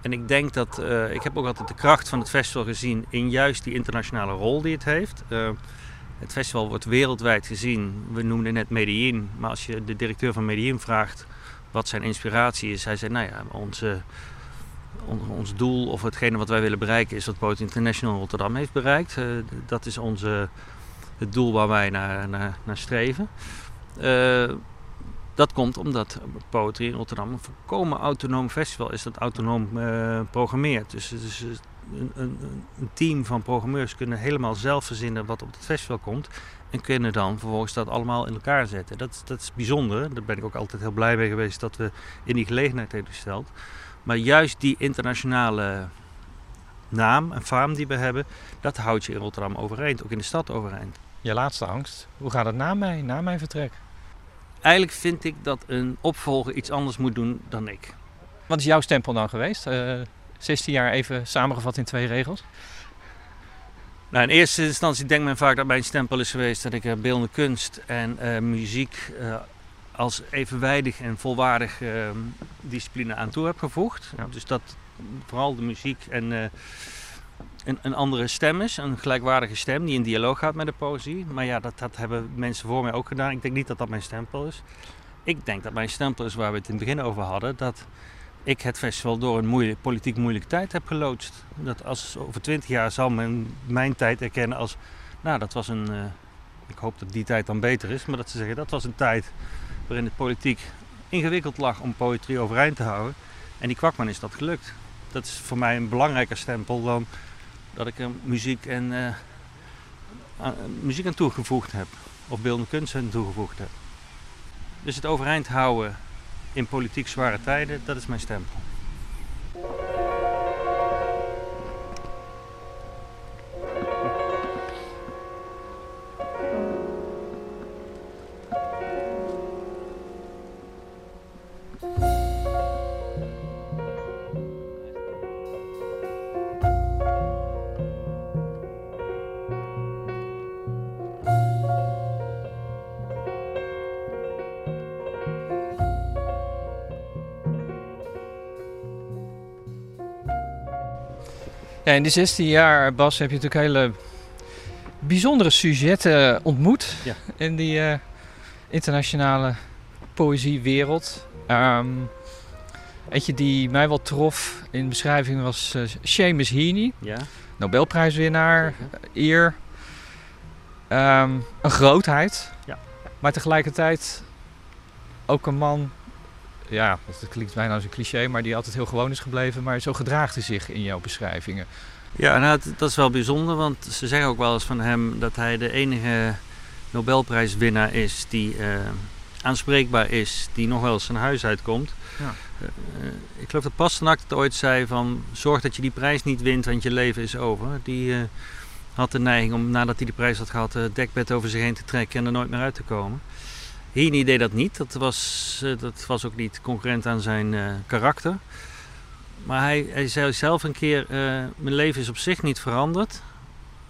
En ik denk dat, uh, ik heb ook altijd de kracht van het festival gezien in juist die internationale rol die het heeft. Uh, het festival wordt wereldwijd gezien. We noemden net Medellin, maar als je de directeur van Medellin vraagt wat zijn inspiratie is, hij zei: Nou ja, onze, on, ons doel of hetgene wat wij willen bereiken is wat Poet International Rotterdam heeft bereikt. Uh, dat is onze, het doel waar wij naar, naar, naar streven. Uh, dat komt omdat Poetry in Rotterdam een volkomen autonoom festival is dat autonoom uh, programmeert. Dus, dus een, een, een, team van programmeurs kunnen helemaal zelf verzinnen wat op het festival komt. En kunnen dan vervolgens dat allemaal in elkaar zetten. Dat, dat is bijzonder. Daar ben ik ook altijd heel blij mee geweest dat we in die gelegenheid hebben gesteld. Maar juist die internationale naam en faam die we hebben, dat houdt je in Rotterdam overeind, ook in de stad overeind. Je laatste angst, hoe gaat het na mij, na mijn vertrek? Eigenlijk vind ik dat een opvolger iets anders moet doen dan ik. Wat is jouw stempel dan geweest? Uh, 16 jaar even samengevat in twee regels? Nou, in eerste instantie denkt men vaak dat mijn stempel is geweest dat ik uh, beeldende kunst en uh, muziek uh, als evenwijdig en volwaardig discipline aan toe heb gevoegd. Ja. Dus dat vooral de muziek en een, een, andere stem is, een gelijkwaardige stem die in dialoog gaat met de poëzie. Maar ja, dat, dat hebben mensen voor mij ook gedaan. Ik denk niet dat dat mijn stempel is. Ik denk dat mijn stempel is waar we het in het begin over hadden. Dat ik het festival door een politiek moeilijke tijd heb geloodst. Dat als over twintig jaar zal men mijn tijd erkennen als, nou dat was een, uh, ik hoop dat die tijd dan beter is, maar dat ze zeggen dat was een tijd waarin het politiek ingewikkeld lag om poëtrie overeind te houden. En die kwakman is dat gelukt. Dat is voor mij een belangrijker stempel dan dat ik er muziek en uh, aan, muziek aan toegevoegd heb. Of beeldende kunst aan toegevoegd heb. Dus het overeind houden in politiek zware tijden, dat is mijn stempel. In die 16 jaar, Bas, heb je natuurlijk hele bijzondere sujetten ontmoet Ja. in die eh, internationale poëziewereld. Ehm eentje die mij wel trof in de beschrijving was eh, Seamus Heaney, Ja. Nobelprijswinnaar, eer. Ehm, een grootheid, Ja. maar tegelijkertijd ook een man, ja, dat klinkt bijna als een cliché, maar die altijd heel gewoon is gebleven, maar zo gedraagt hij zich in jouw beschrijvingen. Ja, nou, dat- is wel bijzonder, want ze zeggen ook wel eens van hem dat hij de enige Nobelprijswinnaar is die eh, aanspreekbaar is, die nog wel eens zijn huis uitkomt. Ja. Eh, ik geloof dat Pasternak het ooit zei van zorg dat je die prijs niet wint, want je leven is over. Die eh, had de neiging om nadat hij die prijs had gehad het dekbed over zich heen te trekken en er nooit meer uit te komen. Heaney deed dat niet, dat was, eh, dat was ook niet concurrent aan zijn eh, karakter. Maar hij, hij zei zelf een keer, eh, mijn leven is op zich niet veranderd.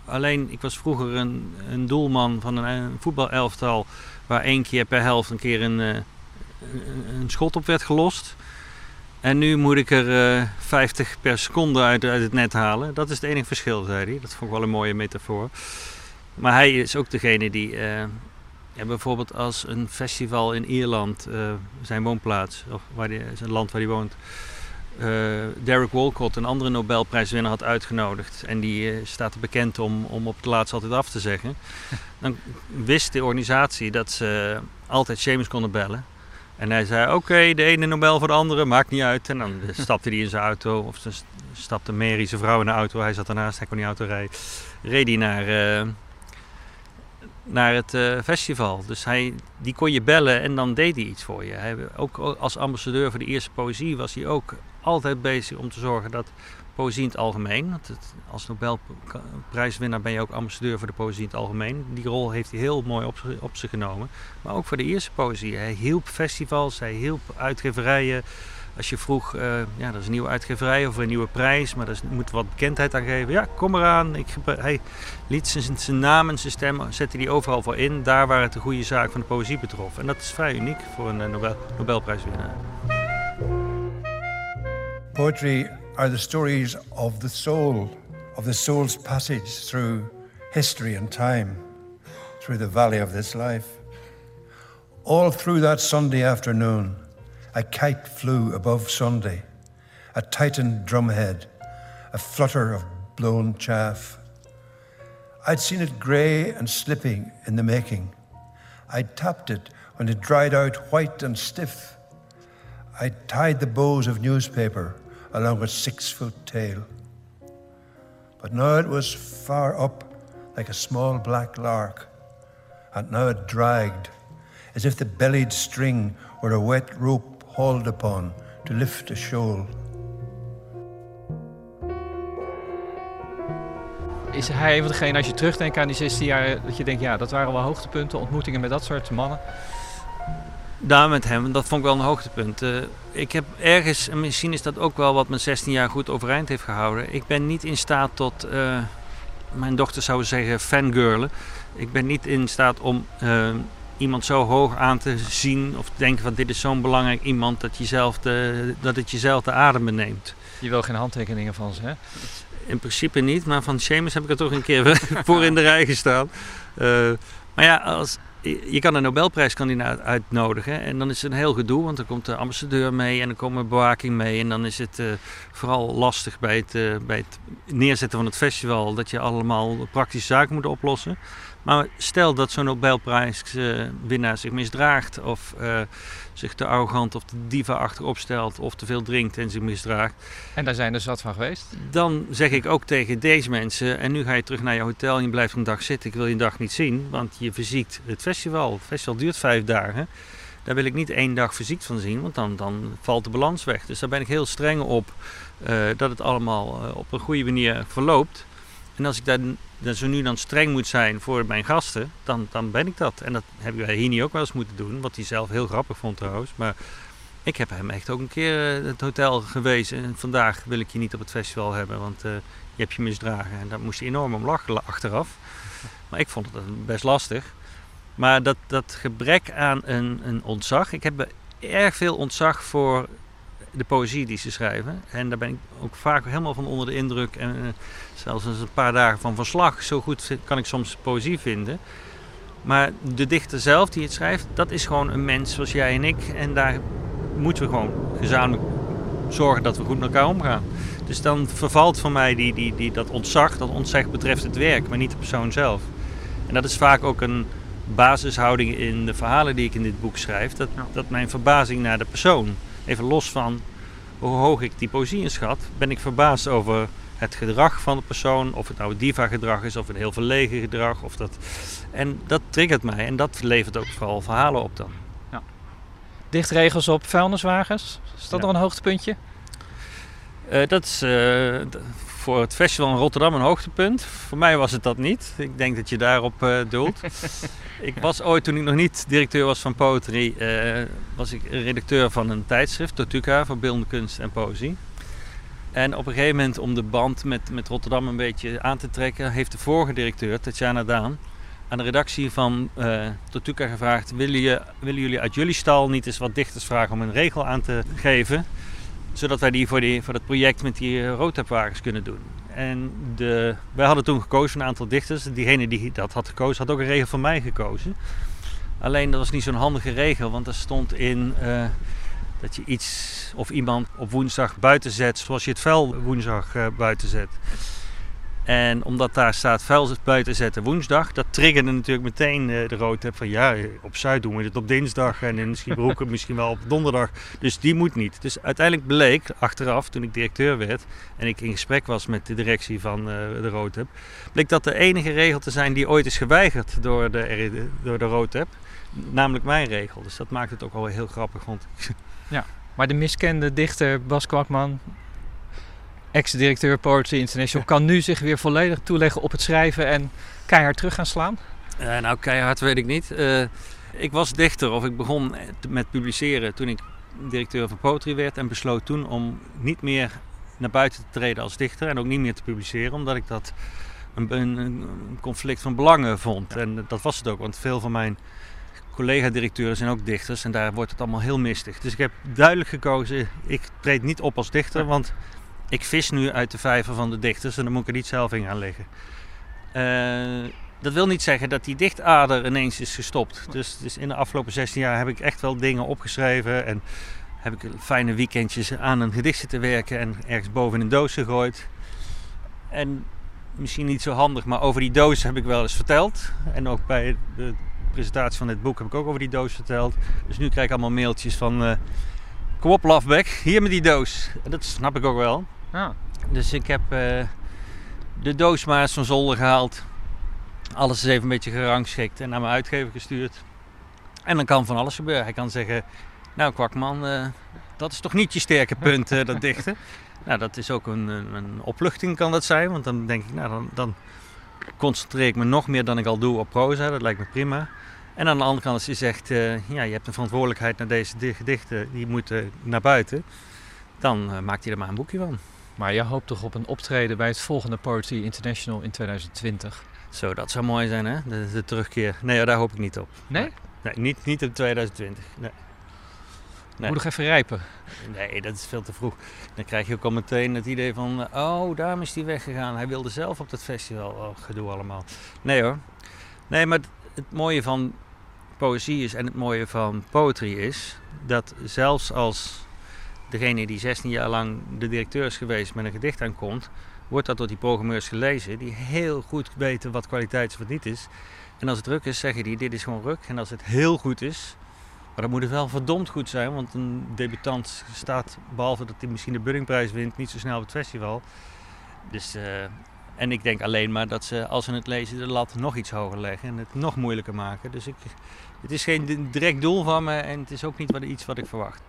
Alleen, ik was vroeger een, een doelman van een, voetbalelftal... waar één keer per helft een keer een, een, een schot op werd gelost. En nu moet ik er eh 50 per seconde uit, uit het net halen. Dat is het enige verschil, zei hij. Dat vond ik wel een mooie metafoor. Maar hij is ook degene die... ja, bijvoorbeeld als een festival in Ierland, eh, zijn woonplaats, of waar die, zijn land waar hij woont... eh, Derek Walcott, een andere Nobelprijswinnaar, had uitgenodigd. En die eh, staat er bekend om, om op het laatst altijd af te zeggen. [laughs] Dan wist de organisatie dat ze altijd Seamus konden bellen. En hij zei, oké, de ene Nobel voor de andere, maakt niet uit. En dan [laughs] stapte hij in zijn auto, of dan stapte Mary, zijn vrouw, in de auto. Hij zat ernaast, hij kon niet auto rijden. Reed hij naar, naar het eh, festival. Dus hij, die kon je bellen en dan deed hij iets voor je. Hij, ook als ambassadeur voor de eerste poëzie was hij ook altijd bezig om te zorgen dat poëzie in het algemeen, want als Nobelprijswinnaar ben je ook ambassadeur voor de poëzie in het algemeen. Die rol heeft hij heel mooi op, op zich genomen. Maar ook voor de eerste poëzie. Hij hielp festivals, hij hielp uitgeverijen. Als je vroeg, eh, ja, dat is een nieuwe uitgeverij of een nieuwe prijs, maar daar moet wat bekendheid aan geven. Ja, kom eraan. Ik, hij liet zijn, zijn naam en zijn stem, zette hij overal voor in, daar waar het de goede zaak van de poëzie betrof. En dat is vrij uniek voor een eh, Nobel, Nobelprijswinnaar. Poetry are the stories of the soul, of the soul's passage through history and time, through the valley of this life. All through that Sunday afternoon, a kite flew above Sunday, a tightened drumhead, a flutter of blown chaff. I'd seen it grey and slipping in the making. I'd tapped it when it dried out white and stiff. I tied the bows of newspaper along its six foot tail. But now it was far up like a small black lark, and now it dragged as if the bellied string were a wet rope hauled upon to lift a shoal. Is hij een van degenen, als je terugdenkt aan die 16 jaar, dat je denkt, ja, dat waren wel hoogtepunten, ontmoetingen met dat soort mannen? Daar met hem, dat vond ik wel een hoogtepunt. Eh, ik heb ergens, en misschien is dat ook wel wat mijn 16 jaar goed overeind heeft gehouden. Ik ben niet in staat tot, eh, mijn dochter zou zeggen, fangirlen. Ik ben niet in staat om eh, iemand zo hoog aan te zien of te denken van dit is zo'n belangrijk iemand dat, jezelf de, dat het jezelf de adem beneemt. Je wil geen handtekeningen van ze, hè? In principe niet, maar van Seamus heb ik er toch een keer [laughs] voor in de rij gestaan. Eh, maar ja, als, je kan een Nobelprijskandidaat uitnodigen en dan is het een heel gedoe, want dan komt de ambassadeur mee en dan komt een bewaking mee. En dan is het eh, vooral lastig bij het, eh, bij het neerzetten van het festival dat je allemaal praktische zaken moet oplossen. Maar stel dat zo'n Nobelprijswinnaar zich misdraagt of eh, zich te arrogant of te diva-achtig opstelt of te veel drinkt en zich misdraagt. En daar zijn er zat van geweest. Dan zeg ik ook tegen deze mensen, en nu ga je terug naar je hotel en je blijft een dag zitten. Ik wil je een dag niet zien, want je verziekt het festival. Het festival duurt vijf dagen. Daar wil ik niet één dag fysiek van zien, want dan, dan valt de balans weg. Dus daar ben ik heel streng op eh, dat het allemaal eh, op een goede manier verloopt. En als ik daar dan zo nu dan streng moet zijn voor mijn gasten, dan, dan ben ik dat. En dat heb ik bij Hini ook wel eens moeten doen, wat hij zelf heel grappig vond trouwens. Maar ik heb hem echt ook een keer eh, het hotel gewezen. En vandaag wil ik je niet op het festival hebben, want eh, je hebt je misdragen. En daar moest hij enorm om lachen achteraf. [laughs] Maar ik vond het best lastig. Maar dat, dat gebrek aan een, een ontzag. Ik heb erg veel ontzag voor de poëzie die ze schrijven. En daar ben ik ook vaak helemaal van onder de indruk. En uh, zelfs als een paar dagen van verslag, zo goed kan ik soms poëzie vinden. Maar de dichter zelf die het schrijft, dat is gewoon een mens zoals jij en ik. En daar moeten we gewoon gezamenlijk zorgen dat we goed met elkaar omgaan. Dus dan vervalt voor mij die, die, die, dat ontzag. Dat ontzag betreft het werk, maar niet de persoon zelf. En dat is vaak ook een basishouding in de verhalen die ik in dit boek schrijf. Dat, dat mijn verbazing naar de persoon, even los van hoe hoog ik die poëzie inschat, ben ik verbaasd over het gedrag van de persoon. Of het nou diva-gedrag is, of een heel verlegen gedrag. Of dat... En dat triggert mij en dat levert ook vooral verhalen op dan. Ja. Dichtregels op vuilniswagens, is dat nog een hoogtepuntje? Uh, dat is uh, voor het festival in Rotterdam een hoogtepunt. Voor mij was het dat niet. Ik denk dat je daarop uh, doelt. [laughs] ik was ooit, toen ik nog niet directeur was van Poetry, was ik redacteur van een tijdschrift, Tortuga, voor beeldende kunst en poëzie. En op een gegeven moment, om de band met, met Rotterdam een beetje aan te trekken, heeft de vorige directeur, Tatjana Daan, aan de redactie van uh, Tortuga gevraagd: willen, je, willen jullie uit jullie stal niet eens wat dichters vragen om een regel aan te geven? Zodat wij die voor, die, voor dat project met die uh, roodtepwagens kunnen doen. En de, wij hadden toen gekozen een aantal dichters. Diegene die dat had gekozen, had ook een regel voor mij gekozen. Alleen dat was niet zo'n handige regel, want er stond in. Uh, dat je iets of iemand op woensdag buiten zet zoals je het vuil woensdag uh, buiten zet. En omdat daar staat vuil buiten zetten woensdag, dat triggerde natuurlijk meteen uh, de rood van ja, op Zuid doen we het op dinsdag en in Schiebroeken [laughs] misschien wel op donderdag. Dus die moet niet. Dus uiteindelijk bleek achteraf, toen ik directeur werd en ik in gesprek was met de directie van uh, de Roodheb, bleek dat de enige regel te zijn die ooit is geweigerd door de, door de Roodheb. Namelijk mijn regel. Dus dat maakt het ook wel heel grappig, vond ik. Ja, maar de miskende dichter Bas Kwakman, ex-directeur Poetry International, kan nu zich weer volledig toeleggen op het schrijven en keihard terug gaan slaan? Uh, nou, keihard weet ik niet. Uh, ik was dichter of ik begon met publiceren toen ik directeur van Poetry werd en besloot toen om niet meer naar buiten te treden als dichter en ook niet meer te publiceren, omdat ik dat een, een, conflict van belangen vond. Ja. En dat was het ook, want veel van mijn collega-directeuren zijn ook dichters en daar wordt het allemaal heel mistig. Dus ik heb duidelijk gekozen, ik treed niet op als dichter, want ik vis nu uit de vijver van de dichters en dan moet ik er niet zelf in gaan liggen. Uh, dat wil niet zeggen dat die dichtader ineens is gestopt. Dus, dus in de afgelopen 16 jaar heb ik echt wel dingen opgeschreven en heb ik fijne weekendjes aan een gedicht zitten werken en ergens boven in een doos gegooid. En misschien niet zo handig, maar over die doos heb ik wel eens verteld. En ook bij de presentatie van dit boek heb ik ook over die doos verteld. Dus nu krijg ik allemaal mailtjes van... Uh, kom op, Lafbeck, hier met die doos. En dat snap ik ook wel. Ah. Dus ik heb uh, de doos maar eens van zolder gehaald. Alles is even een beetje gerangschikt en naar mijn uitgever gestuurd. En dan kan van alles gebeuren. Hij kan zeggen... Nou, kwakman, uh, dat is toch niet je sterke punt, dat dichten. [laughs] Nou, dat is ook een, een, opluchting kan dat zijn. Want dan denk ik, nou, dan, dan concentreer ik me nog meer dan ik al doe op proza. Dat lijkt me prima. En aan de andere kant, als je zegt, uh, ja, je hebt een verantwoordelijkheid naar deze gedichten, die moeten naar buiten, dan uh, maakt hij er maar een boekje van. Maar je hoopt toch op een optreden bij het volgende Poetry International in 2020? Zo, dat zou mooi zijn, hè? De, de terugkeer. Nee, daar hoop ik niet op. Nee? Nee, niet, niet in 2020. Nee. Nee. Moet nog even rijpen. Nee, dat is veel te vroeg. Dan krijg je ook al meteen het idee van... Oh, daarom is hij weggegaan. Hij wilde zelf op dat festival. Oh, gedoe allemaal. Nee hoor. Nee, maar het mooie van poëzie is en het mooie van poetry is... dat zelfs als degene die 16 jaar lang de directeur is geweest met een gedicht aankomt... wordt dat door die programmeurs gelezen... die heel goed weten wat kwaliteit is wat niet is. En als het ruk is, zeggen die dit is gewoon ruk. En als het heel goed is maar dan moet het wel verdomd goed zijn, want een debutant staat, behalve dat hij misschien de Buddingprijs wint, niet zo snel op het festival. Dus, uh, en ik denk alleen maar dat ze, als ze het lezen, de lat nog iets hoger leggen en het nog moeilijker maken. Dus ik, het is geen direct doel van me en het is ook niet wat, iets wat ik verwacht.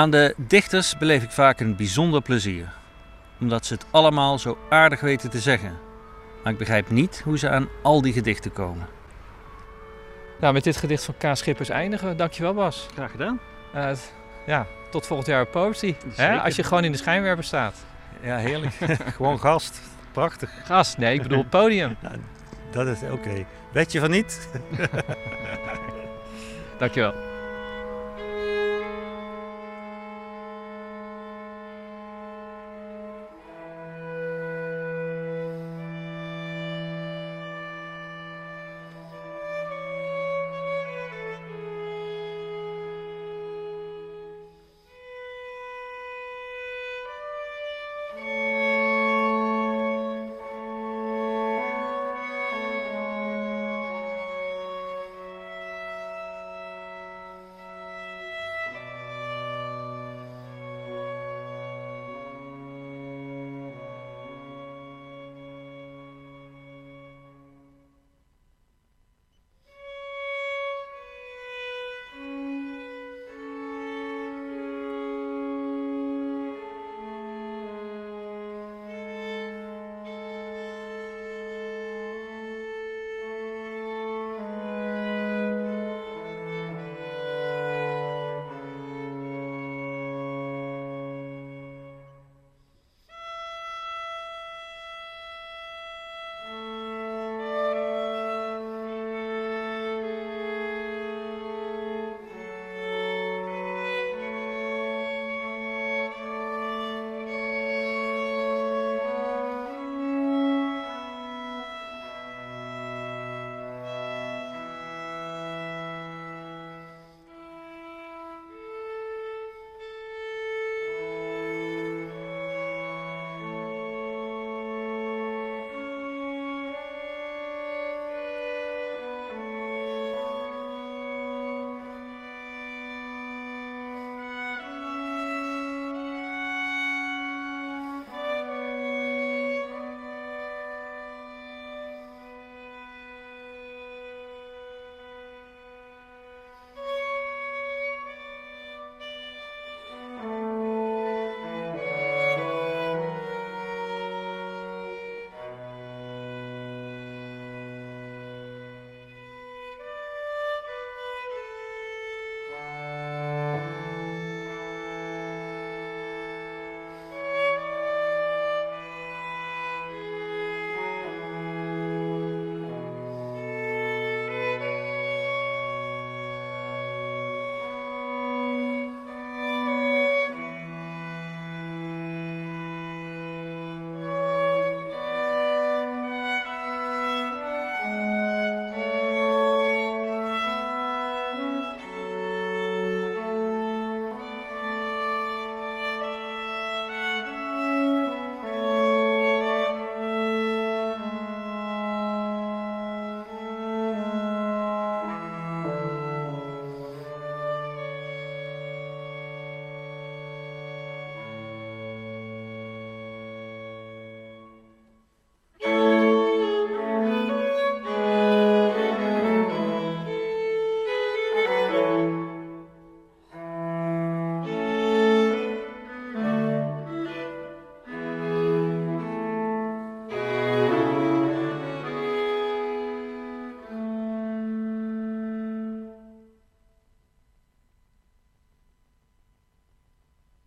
Aan de dichters beleef ik vaak een bijzonder plezier, omdat ze het allemaal zo aardig weten te zeggen. Maar ik begrijp niet hoe ze aan al die gedichten komen. Nou, met dit gedicht van K. Schippers eindigen we. Dankjewel Bas. Graag gedaan. Uh, ja, tot volgend jaar op Poetry. Hè? Als je gewoon in de schijnwerper staat. Ja, heerlijk. [laughs] gewoon gast. Prachtig. Gast? Nee, ik bedoel podium. [laughs] Ja, dat is oké. Okay. Weet je van niet? Dankjewel.